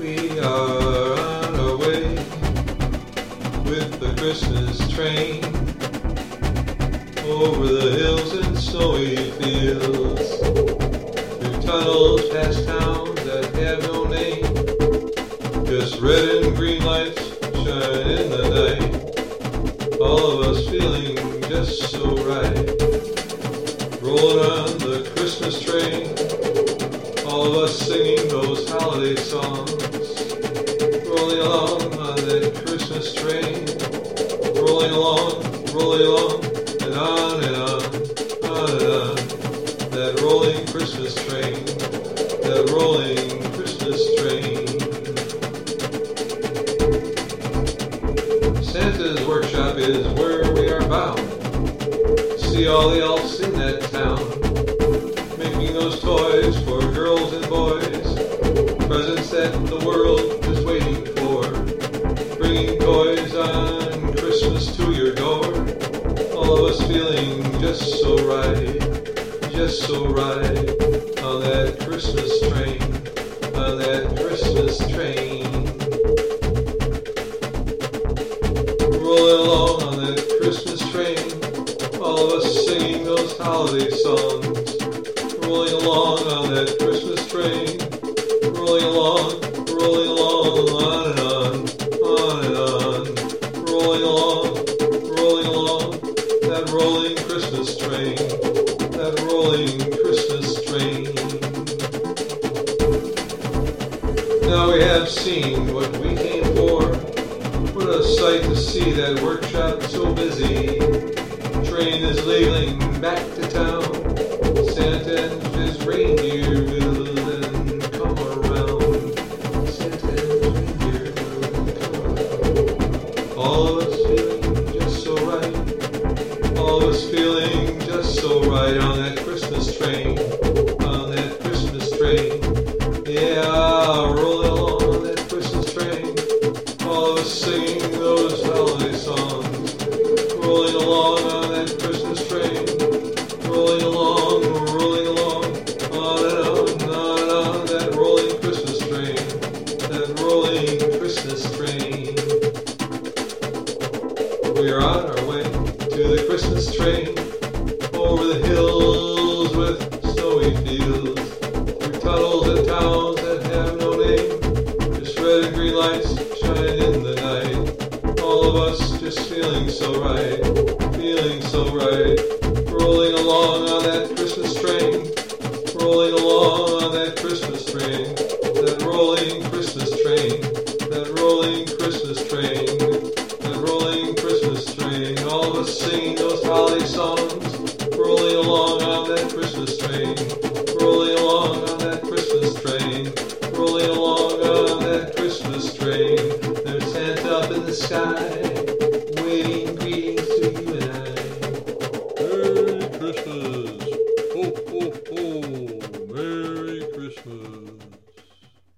We are on our way with the Christmas train over the hills and snowy fields, through tunnels past towns that have no name, just red and green lights shine in the night. All of us feeling just so right, rolling on the Christmas train. Singing those holiday songs, rolling along on that Christmas train, rolling along, rolling along, and on and on, on and on. That rolling Christmas train, that rolling Christmas train. Santa's workshop is where we are bound. See all the elves in that town making those toys Bringing toys on Christmas to your door. All of us feeling just so right, just so right. On that Christmas train, on that Christmas train. Rolling along on that Christmas train. All of us singing those holiday songs rolling along on that Christmas train, Now we have seen what we came for. What a sight to see that workshop so busy. Train is leaving back to town. Santa and his reindeer will then come around. Santa and reindeer will come around. All of us feeling just so right. All of us feeling just so right on that Christmas train. To the Christmas train, over the hills with snowy fields, through tunnels and towns that have no name, just red and green lights shine in the night. All of us just feeling so right, feeling so right. Rolling along on that Christmas train, rolling along on that Christmas train, that rolling Christmas train, that rolling Christmas train, astray.